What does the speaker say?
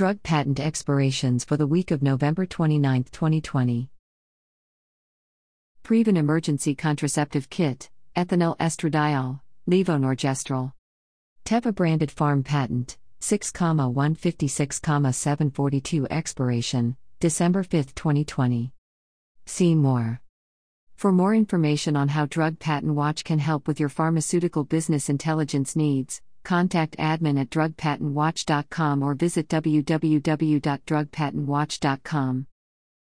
Drug patent expirations for the week of November 29, 2020. Preven Emergency Contraceptive Kit, Ethinyl Estradiol, Levonorgestrel. Teva branded Pharm patent, 6,156,742 expiration, December 5, 2020. See more. For more information on how Drug Patent Watch can help with your pharmaceutical business intelligence needs, contact admin at drugpatentwatch.com or visit www.drugpatentwatch.com.